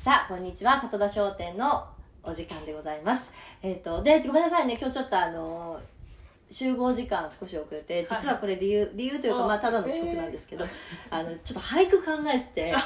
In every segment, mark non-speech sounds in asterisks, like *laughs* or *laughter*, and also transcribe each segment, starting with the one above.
さあ、こんにちは。里田商店のお時間でございます。えっ、と、で、ごめんなさいね。今日ちょっとあの集合時間少し遅れて、実はこれ理由、理由というか、あまあ、ただの遅刻なんですけど、あの、ちょっと俳句考えてて、*laughs* いや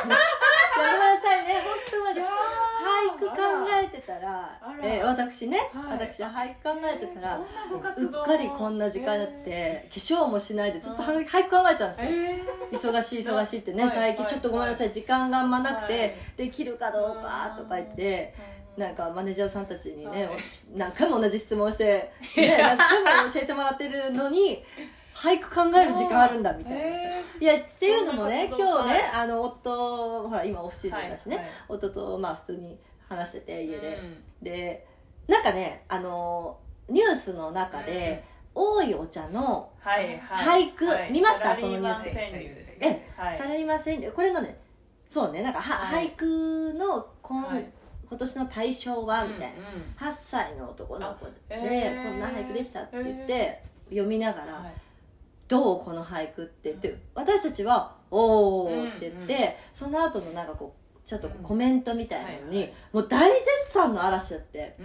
ごめんなさいね。本当まで。俳句考えてたらえー私ね、はい。私は俳句考えてたら、そんなごうっかりこんな時間になって、化粧もしないでずっと俳俳句考えてたんですよ。えー。忙しい忙しいってね、はい最近ちょっとごめんなさい、時間があんまなくて、はい。できるかどうかとか言って、うんなんかマネージャーさんたちにね、はい。何回も同じ質問して、ね、何回も教えてもらってるのに俳句考える時間あるんだみたいなさ、えー。いやっていうのもね今日ね、はい。あの夫ほら今オフシーズンだしね、はい。はい。夫とまあ普通に話してて家で、うん。でなんかねあのニュースの中で、多いお茶のはいはい。俳句はい。見ました？サラリーマンそのニュース。えね。はい。サラリーマン川柳。これのねそうねなんかは、はい。俳句の今,、はい。今年の大賞はみたいな、うんうん。8歳の男の子で、あへー。こんな俳句でしたって言って、読みながら、はい。どうこの俳句って言って私たちは「おお」って言って、うんうその後のなんかこうちょっとコメントみたいなのに、もう大絶賛の嵐だって、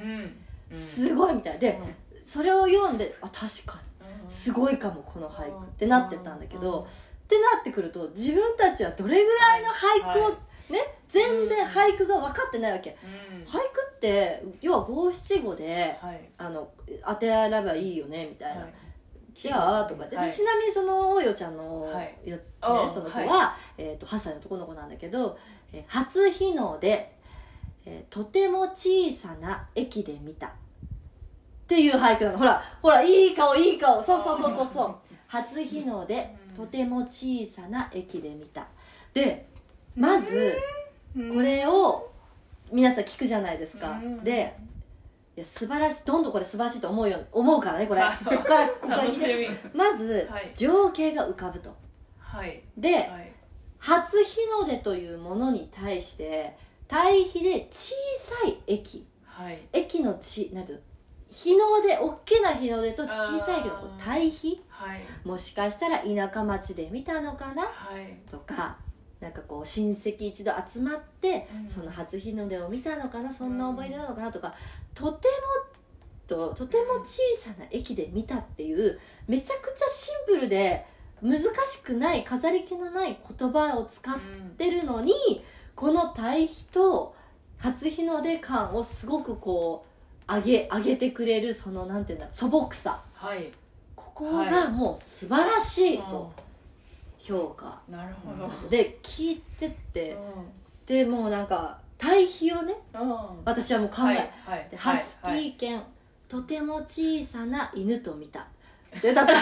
すごいみたい。で、うん。それを読んであ確かに。うん。すごいかもこの俳句ってなってたんだけど、うん。ってなってくると自分たちはどれぐらいの俳句を、はい。ね全然俳句が分かってないわけ、うん。俳句って要は五七五ではい。あの当てらればいいよねみたいな、はい。じゃあとか。で、はい。ちなみにそのおよちゃんの、ね、あその子は、えー、と8歳の男の子なんだけど「えー初日の出、えーとても小さな駅で見た」っていう俳句なの。ほらほらいい顔いい顔。そうそうそうそうそう。初日の出うんとても小さな駅で見た。でまずうん。これを皆さん聞くじゃないですか、うん。でいや素晴らしい。どんどんこれ素晴らしいと思うよ。思うからねこれ。はいここからここからまず、はい。情景が浮かぶと。はい。で、はい初日の出というものに対して対比で小さい駅。はい。駅のちなんていうの日の出大きな日の出と小さい駅のこう対比。はい。もしかしたら田舎町で見たのかな？はい。とかなんかこう親戚一度集まって、うん。その初日の出を見たのかな？そんな思い出なのかな？とか、とてもととても小さな駅で見たっていうめちゃくちゃシンプルで難しくない飾り気のない言葉を使ってるのに、この対比と初日の出感をすごくこう上げ上げてくれるそのなんていうんだ素朴さ。はい。ここがもう素晴らしいと評価。なるほど。で聞いてって。うでもうなんか対比をね私はもう考え、はいはいでハスキはいー犬、とても小さな犬と見たで例えば例え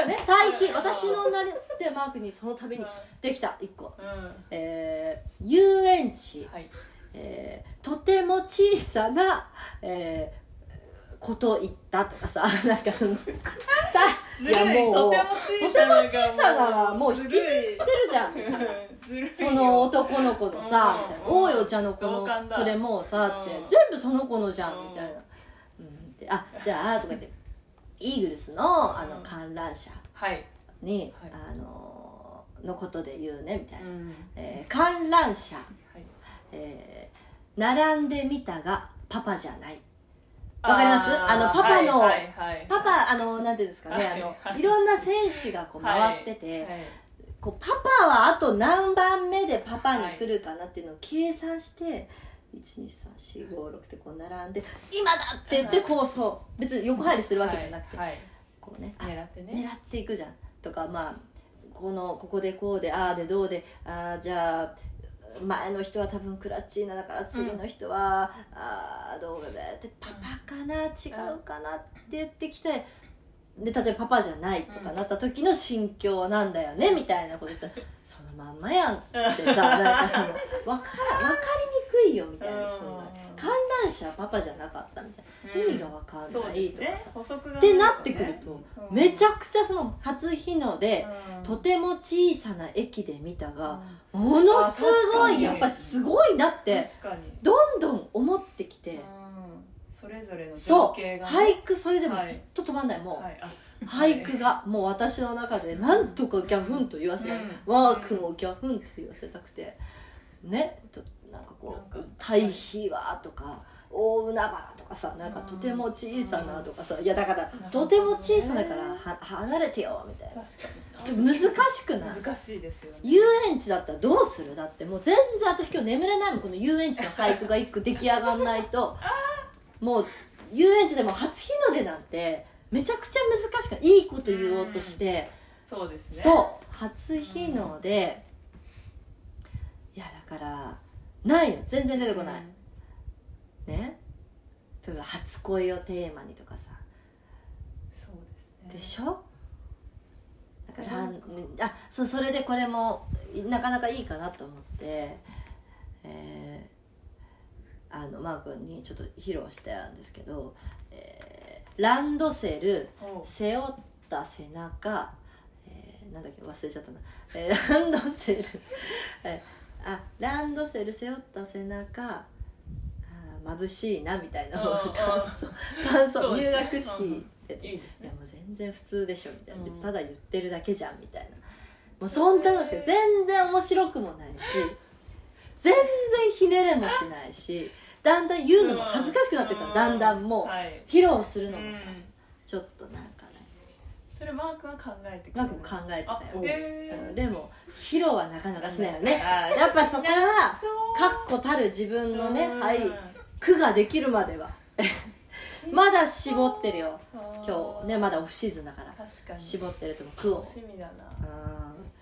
ばね対比私のなりでマークにそのためにできた。1個、うん。うんえー遊園地、はい。えーとても小さな、えーこと言ったとかさ。*laughs* なんかその *laughs* たいやもうとても小さならもう引きずってるじゃん。ん *laughs* その男の子のさみたいな「うんおいお茶の子のそれもうさ」って。うん。全部その子のじゃんみたいな「うん」であじゃあ」とか言ってイーグルスのあのうん。観覧車。はい。にはい。あののことで言うねみたいな。うん。えー観覧車。はい。えー並んでみたがパパじゃない。わかります？ーあのパパのはいはいはい。パパあのなんていうんですかねあはいのはい。いろんな選手がこう回ってて、はい。こうパパはあと何番目でパパに来るかなっていうのを計算して、12345ってこう並んで「今だ!」って言ってこうそう別に横入りするわけじゃなくて、はいはい。こうねあ狙ってね。狙っていくじゃんとかまあこのここでこうでああでどうでああじゃあ前の人は多分クラッチーナだから次の人は、ああどうだってパパかな？違うかな？って言ってきてで例えばパパじゃないとかなった時の心境なんだよねみたいなこと言ったらそのまんまやんってさなんかその分から分かりにくいよみたいなそん。な観覧車はパパじゃなかったみたい。な意味が分かんない。とかさ、補足がってなってくると、めちゃゃくちゃその初日の出、とても小さな駅で見たが、ものすごいやっぱすごいなってどんどん思ってきて、うん。それぞれのそう情景がね俳句それでもはいずっと止まんない、もう、はい。あ俳句がもう私の中でなんとかギャフンと言わせたい、うん。ワー君をギャフンと言わせたくて。ね。と対比はとか大海原とかさなんかとても小さなとかさいやだからとても小さだからは離れてよみたいな。ちょ難しくない？難しいですよね。遊園地だったらどうする？だってもう全然私今日眠れないもん。この遊園地の俳句が一句出来上がんないと。*laughs* もう遊園地でも初日の出なんてめちゃくちゃ難しくい。いこと言おうとして、そうですね。そう。初日の出、いやだからないの全然出てこない、ね？それから初恋をテーマにとかさ。そうですね。でしょ？だから、あそうそれでこれもなかなかいいかなと思って、えーあのマー君にちょっと披露してたんですけど、えーランドセルお背負った背中、えーなんだっけ？忘れちゃったな、えーランドセル、えーあランドセル背負った背中眩しいなみたいな感想感想、ね。学式で、いいやもう全然普通でしょみたいな、うん。別にただ言ってるだけじゃんみたいな。もうそんなのしか全然面白くもないし全然ひねれもしないしだんだん言うのも恥ずかしくなってった、うだんだんもう、はい。披露するのもさ、うん。ちょっとなんかね。それマー君は考えてくれる。マー君も考えてたよ。あへー。うん。でも披露はなかなかしないよねやっぱそこは確固たる自分のねうん。愛句ができるまでは。*laughs* まだ絞ってるよ。今日ねまだオフシーズンだから。確かに。絞ってると思う句を楽しみだな。うん。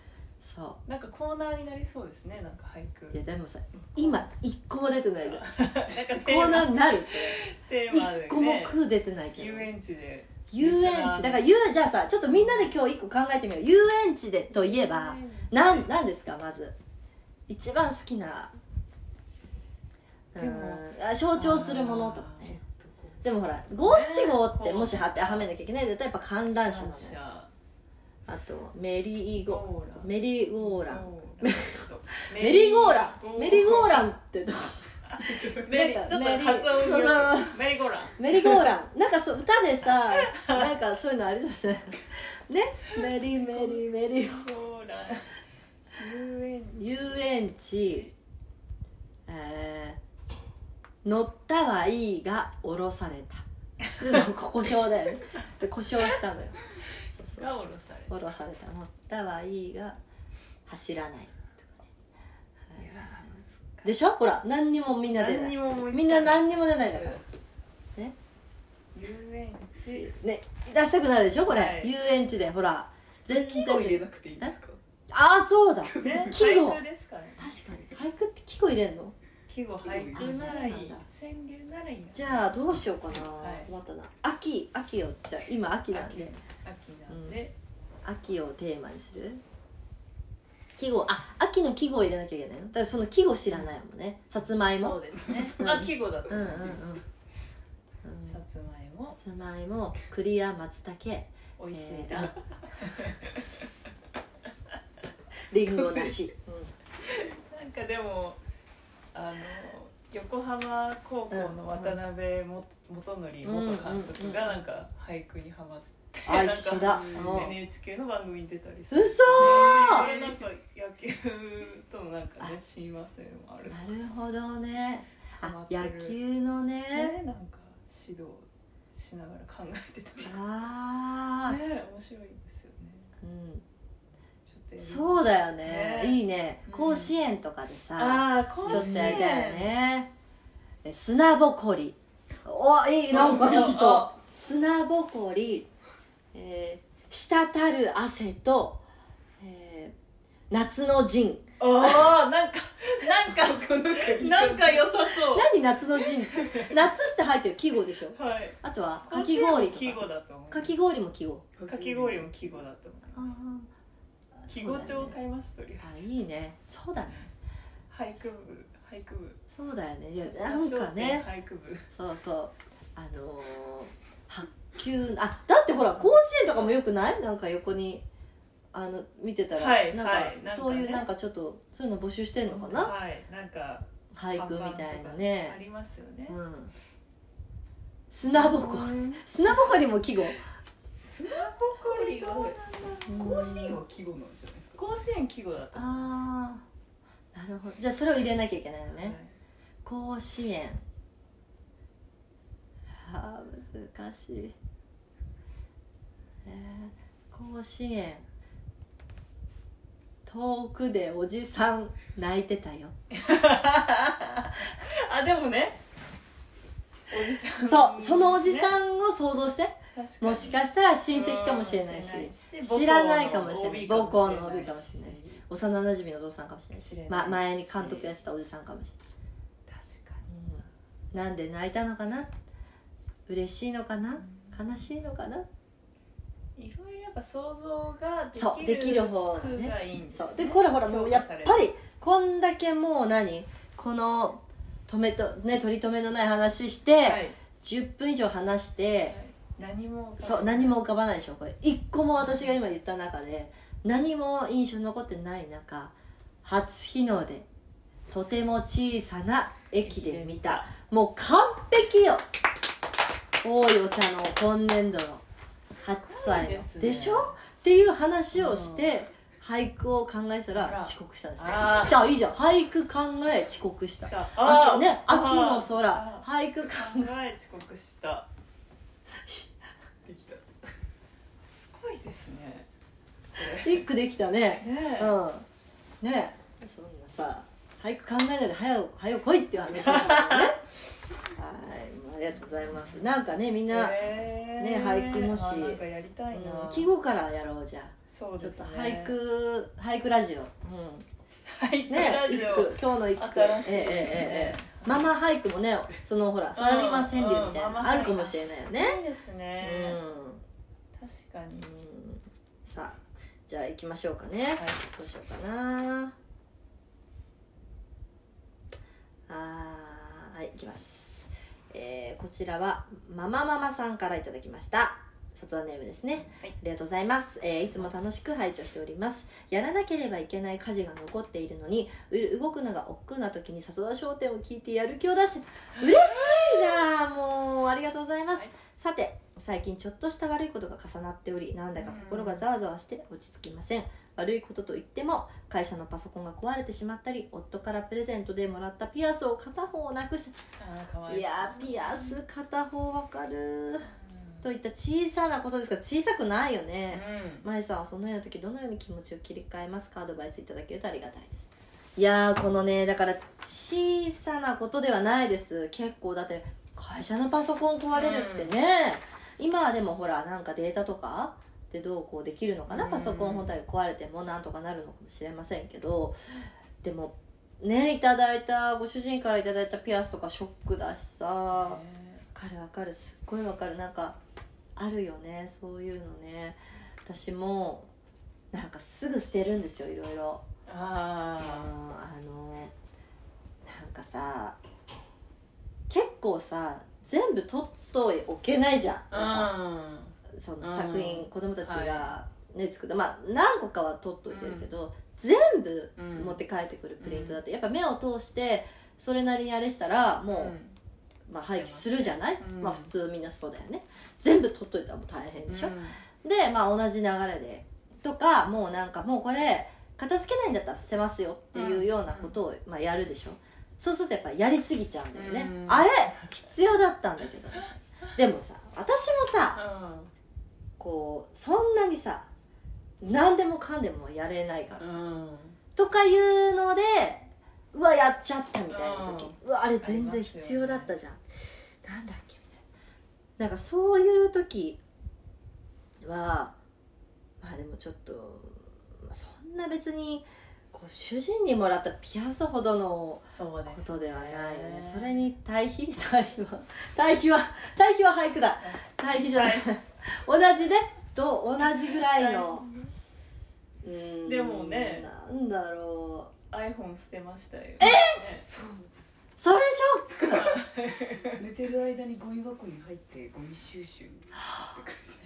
そなんかコーナーになりそうですねなんか俳句。ういやでもさ今一個も出てないじゃん。*laughs* なんかコーナーになる。*laughs* テーマで一個もね句出てないけど。遊園地で遊園地。だ。から遊じゃあさちょっとみんなで今日一個考えてみよう。遊園地でといえばなんなんですかまず。一番好きなうんあ象徴するものとかね。でもほら五七五ってもし当てはめなきゃいけないんだったらやっぱ観覧車なのよあとメリーゴゴーラ。ンメリーゴーラ。ンメメリーゴーラ。ン *laughs* メリーゴーランってどう？メリーちょっと発音よくメリーゴーラン。メリーゴーラン。なんかそう歌でさなんかそういうのありそうですねね？メリーメリーメリー。ゴーラン。遊園遊園地。えー乗ったはいいが降ろされた。*laughs* 故障だよね。で故障したのよ。そうそうがそう。降ろされ降ろされた。乗ったはいいが走らないでしょ？ほら何にもみんな出ない。みんな何にも出ないだから。ね？遊園地。ね出したくなるでしょ？これ、はい。遊園地で。ほら全然。入れなくていいですか？ああそうだ。ね。季語俳句ですかね。確かに。俳句って季語入れんの？季語俳句ならい。い川柳ならいいなじゃあどうしようかな、はい。困ったな。秋。秋をじゃあ今秋なんで。秋。なんで、秋をテーマにする？季語あ秋の季語を入れなきゃいけないの？だからその季語知らないもんね。さつまいも？そうですね。*laughs* うんあ季語だと。うんうん思うん。う、うんさつまいも。さつまいも栗や松茸。美味しいえな、*laughs* りんご梨、なんかでもあの横浜高校の渡辺も元則元監督がなんか俳句にハマって *laughs* あ一緒だ。NHK の番組に出たりする。嘘。これなんか野球とのなんかね親和性もある。なるほどね。あ野球のね。ねなんか指導しながら考えてたああ、面白いですよね。うん。ちょっとそうだよね。ね。いいね。うん。甲子園とかでさ、ああ甲ちょっと子やりたいよ園ね。え砂ぼこり。おいいなんかちょっと。砂ぼこり、えー、滴る汗と、えー夏の陣ああなんかなんかなんか良さそう。何夏の陣夏って入ってる季語でしょ。はい。あとはかき氷季語とかだと思う。かき氷も季語。かき氷も季語だと思う。あ季語帳を買いますとりああえず。いいねそうだね俳句部俳句部そうだよねいやなんかね俳句部そうそうあのー、白球あだってほら甲子園とかもよくない？なんか横にあの見てたら、はいなんか、はいそういうなんかちょっとそういうの募集してんのかな、はいなんか俳句みたいな看板とかあねりますよね。うん。砂ぼこ。うん。砂ぼこりも季語。砂ぼこりがどうなんだ甲子園は季語なんじゃないですか？甲子園季語だと思う。ああなるほど。じゃあそれを入れなきゃいけないよね、甲子園あー難しい。えー、甲子園。遠くでおじさん泣いてたよ。*laughs* あでもね。おじさんそうそのおじんさんを想像して。もしかしたら親戚かもしれないし。知らないかもしれない。母校の OB かもしれないし。幼なじみのお父さんかもしれないし。ま、前に監督やってたおじさんかもしれない。確かなんで泣いたのかな？嬉しいのかな？悲しいのかな？にいろいろやっぱ想像ができるそうできる方がいいんですね。そう。でこれほらもうやっぱりこんだけもう何？この止めとね取り留めのない話して、はい。10分以上話して何もそう何も浮かばないでしょこれ。一個も私が今言った中で何も印象に残ってない中初日の出。とても小さな駅で見た。もう完璧よ大いお茶の今年度の初歳で,、ね。しょ？っていう話をして、俳句を考えたら遅刻したんですよ。あー。じゃあいいじゃん。俳句考え遅刻した。あ秋ね秋の空。あ俳句考考え遅刻した。できた。すごいですね。え一句できたね。ねえ。うん。ねえ。そんな。さ俳句考えないで早く早く来いっていう話なんだよね *laughs* ありがとうございます。なんかねみんな、ね俳句もし季語からやろうじゃあ。そうちょっと俳句俳句ラジオ、う俳ん、ね句ラジ一オ、句今日の一句。ええええええママ俳句もねそのほらサラリーマン川柳みたいうんうんなあるかもしれないよね。いいですうね、ん確かに、うん。さあじゃあ行きましょうかね、はい。どうしようかな。あーはい行きます、えーこちらはママママさんからいただきました。里田ネームですね。はい。ありがとうございます、えーいつも楽しく拝聴しております。やらなければいけない家事が残っているのにう動くのが億劫な時に里田商店を聞いてやる気を出して嬉しいなもうありがとうございます、はい。さて最近ちょっとした悪いことが重なっておりなんだか心がざわざわして落ち着きません悪いことといっても会社のパソコンが壊れてしまったり夫からプレゼントでもらったピアスを片方なくしあーかわいやーピアス片方わかる。うん。といった小さなことですが小さくないよね、うん。さんはそのような時どのように気持ちを切り替えますか？アドバイスいただけるとありがたいです。いやーこのねだから小さなことではないです。結構だって会社のパソコン壊れるってね、今はでもほらなんかデータとかでどうこうできるのかな、うん。パソコン本体が壊れてもなんとかなるのかもしれませんけどでもねいただいたご主人からいただいたピアスとかショックだしさ、わかるわかる。すっごいわかる。なんかあるよね。そういうのね。私もなんかすぐ捨てるんですよいろいろ。あああのなんかさ結構さ全部取っとおけないじゃん。あなんかうんその作品、うん。子供たちがはね作った。まあ何個かは取っといてるけど、全部うん持って帰ってくるプリントだってやっぱ目を通してそれなりにあれしたらもう、うん。まあ、廃棄するじゃない、うん。まあ普通みんなそうだよね。全部取っといたらもう大変でしょ、でまあ同じ流れでとかもうなんかもうこれ片付けないんだったら捨てますよっていうようなことを、まあ、やるでしょ？そうするとやっぱやりすぎちゃうんだよね、うん。あれ？必要だったんだけど。でもさ私もさこうそんなにさ何でもかんでもやれないからさ、うん。とかいうのでうわやっちゃったみたいな時、うわあれ全然必要だったじゃん、なんだっけみたいな。なんかそういう時はまあでもちょっと、まあそんな別にこう主人にもらったピアスほどのことではないよね。それに対比対比は対比は対比は俳句だ。対比じゃない同じでと同じぐらいの。うーん。でもね。なんだろう。iPhone 捨てましたよ。え？そうそれショック。*laughs* 寝てる間にゴミ箱に入ってゴミ収集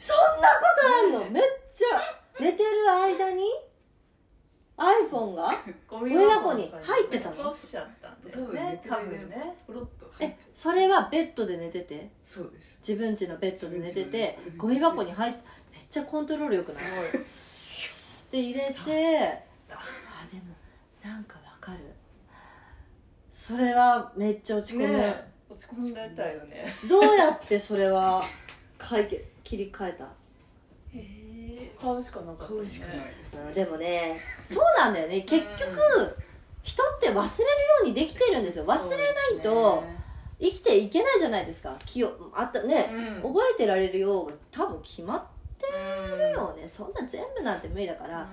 そんなことあんの？めっちゃ。寝てる間に？iPhone が？*laughs* ゴミ箱に。入ってたの？落としちゃったんだ多よね。分寝てる間に多分ね。ポロッと入っえてそれはベッドで寝てて？そうです。自分家のベッドで寝てて自分家ゴミ箱に入ってめっちゃコントロールよくない？ごいスッて入れてあでもなんかわかる。そそれはめっちゃ落ち込む、ね落ち込んでたよね。どうやってそれは解決切り替えた、買うしかなかったね。買うしかないですうんでもねそうなんだよね。結局、人って忘れるようにできてるんですよ。忘れないと生きていけないじゃないですか。気をあったね、うん。覚えてられるようが多分決まっるてるよね。そんな全部なんて無理だから、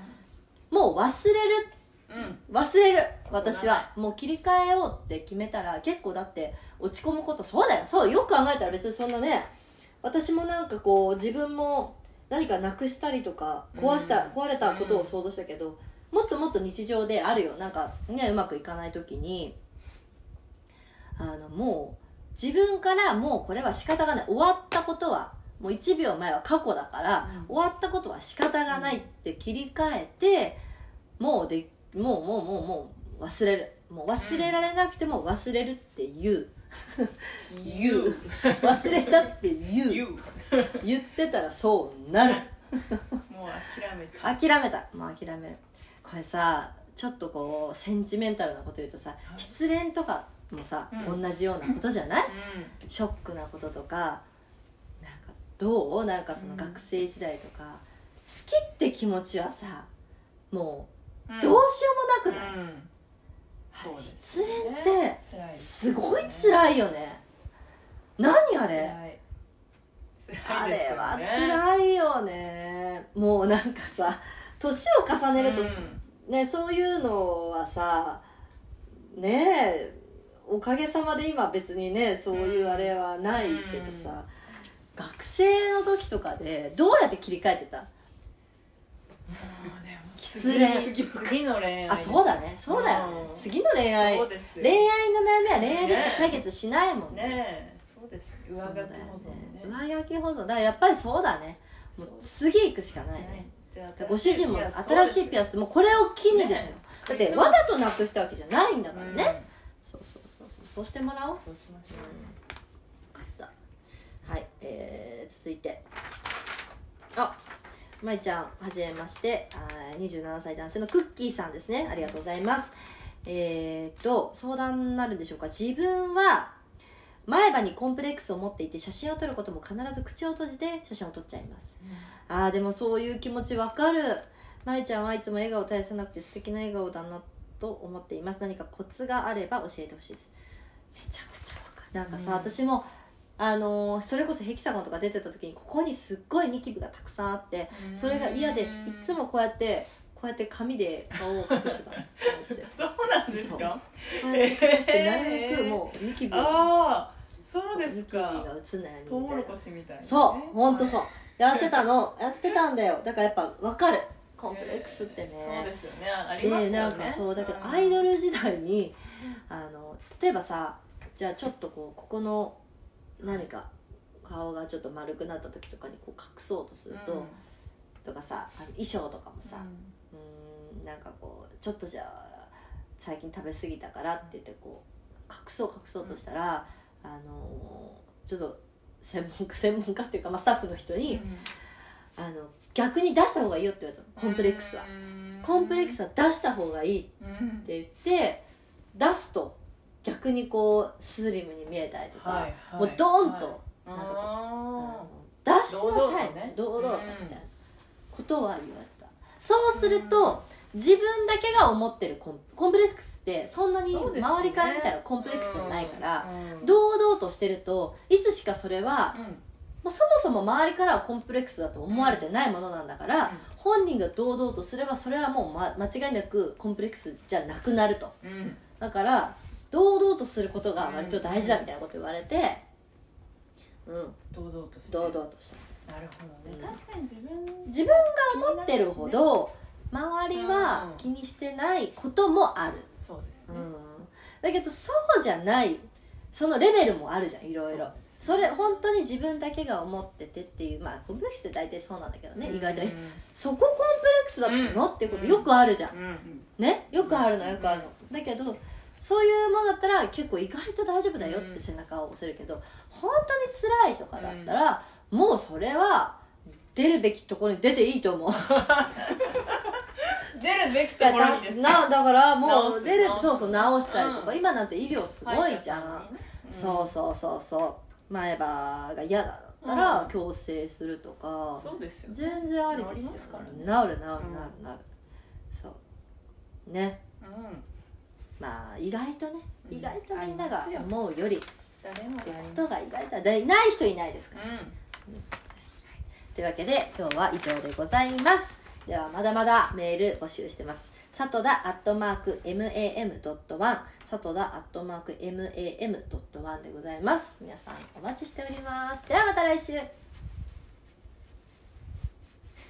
もう忘れる。うん。忘れる。私は。もう切り替えようって決めたら結構だって落ち込むこと。そうだよ。そうよく考えたら別にそんなね私もなんかこう自分も何かなくしたりとか壊した、うん壊れたことを想像したけど、もっともっと日常であるよ。なんかねうまくいかない時にあのもう自分からもうこれは仕方がない。終わったことはもう1秒前は過去だから、うん。終わったことは仕方がないって切り替えて、もうでもうもうもうもう忘れる。もう忘れられなくても忘れるって *laughs* 言う、言う。忘れたって言う *laughs* 言ってたらそうなる。もう諦めて諦めた。もう諦める。これさちょっとこうセンチメンタルなこと言うとさ失恋とかもさ、うん。同じようなことじゃない？うショックなこととかなんかどう？なんかそのうん。学生時代とか、好きって気持ちはさもんうどうしようもなくない、失恋ってすごい辛いよね。何あれ？あれは辛いよね。もうなんかさ年を重ねると、うん。ねそういうのはさねえおかげさまで今別にねそういうあれはないけどさ、学生の時とかでどうやって切り替えてた？失恋。次次の恋愛。あそうだね。そうだよね、うん。次の恋愛。恋愛の悩みは恋愛でしか解決しないもんね。ね上書き保存ね。上書き保存。だからやっぱりそうだね。もう次行くしかないね。ご主人も新しいピアススもうこれを機にですよ、ね。だってわざとなくしたわけじゃないんだからね、そうそうそうそう。そうしてもらおう。そうしましょう。分かった。はいえー、続いて。あまいちゃんはじめまして。あー27歳男性のクッキーさんですね。ありがとうございます。えー、と相談になるんでしょうか。自分は前歯にコンプレックスを持っていて写真を撮ることも必ず口を閉じて写真を撮っちゃいます。あーでもそういう気持ちわかる。まいちゃんはいつも笑顔を絶やさなくて素敵な笑顔だなと思っています。何かコツがあれば教えてほしいです。めちゃくちゃわかる。なんかさ、うん。私もあのーそれこそヘキサゴンとか出てた時にここにすっごいニキビがたくさんあってそれが嫌でいつもこうやってこうやって紙で顔を隠してたそうなんですか？こうやって隠してなるべくもうニキビをああそうですニキビがないようにみたいなトウモロコシみたいなね。そう本当そう。はい。やってたの。やってたんだよ。だからやっぱ分かる。コンプレックスってね、そうですよね。ありますよね。でなんかそうだけどんアイドル時代にあの例えばさじゃあちょっとこうここの何か顔がちょっと丸くなった時とかにこう隠そうとすると、うん。とかさあの衣装とかもさ、うーんなんかこうちょっとじゃあ最近食べ過ぎたからって言ってこう隠そう隠そうとしたら、あのちょっと専門家専門家っていうか、まあ、スタッフの人に、あの逆に出した方がいいよって言われたの。コンプレックスは、コンプレックスは出した方がいいってうん。言って出すと逆にこうスリムに見えたりとか、はいはいもうドーンと、はいなんか出しなさい。堂々とね。堂々とうんみたいなことは言われてた。そうすると、自分だけが思ってるコンコンプレックスってそんなに周りから見たらコンプレックスじゃないから、うんうん堂々としてるといつしかそれは、うん。もうそもそも周りからはコンプレックスだと思われてないものなんだから、うん。本人が堂々とすればそれはもう、ま、間違いなくコンプレックスじゃなくなると。うん。だから堂々とすることが割と大事だみたいなこと言われてうん。堂々として。堂々とした。なるほどね。うん確かに自分自分が思ってるほど周りは気にしてないこともある、そうですね。うん、だけどそうじゃないそのレベルもあるじゃんいろいろ。それ本当に自分だけが思っててっていうまあコンプレックスって大体そうなんだけどね、意外と。えそこコンプレックスだったの、うんっていうことよくあるじゃん、うん。ね？よくあるのよくあるの、だけどそういうものだったら結構意外と大丈夫だよって背中を押せるけど、本当に辛いとかだったら、もうそれは出るべきところに出ていいと思う *laughs* 出るべきところにですね。なだからもう出れ直す。そうそう直したりとか、うん。今なんて医療すごいじゃん、歯医者さにね。そうそうそうそう。前歯が嫌だったらうん。矯正するとか、そうですよね。全然ありですよね。治る治る治るうん。治る、そう。ね。うん。まあ意外とねうん。意外とみんなが思うより誰もことが意外とでない人いないですから、うん。というわけで今日は以上でございますではまだまだメール募集してます。さとだアットマーク MAM.1 さとだアットマーク MAM.1 でございます。皆さんお待ちしております。ではまた来週。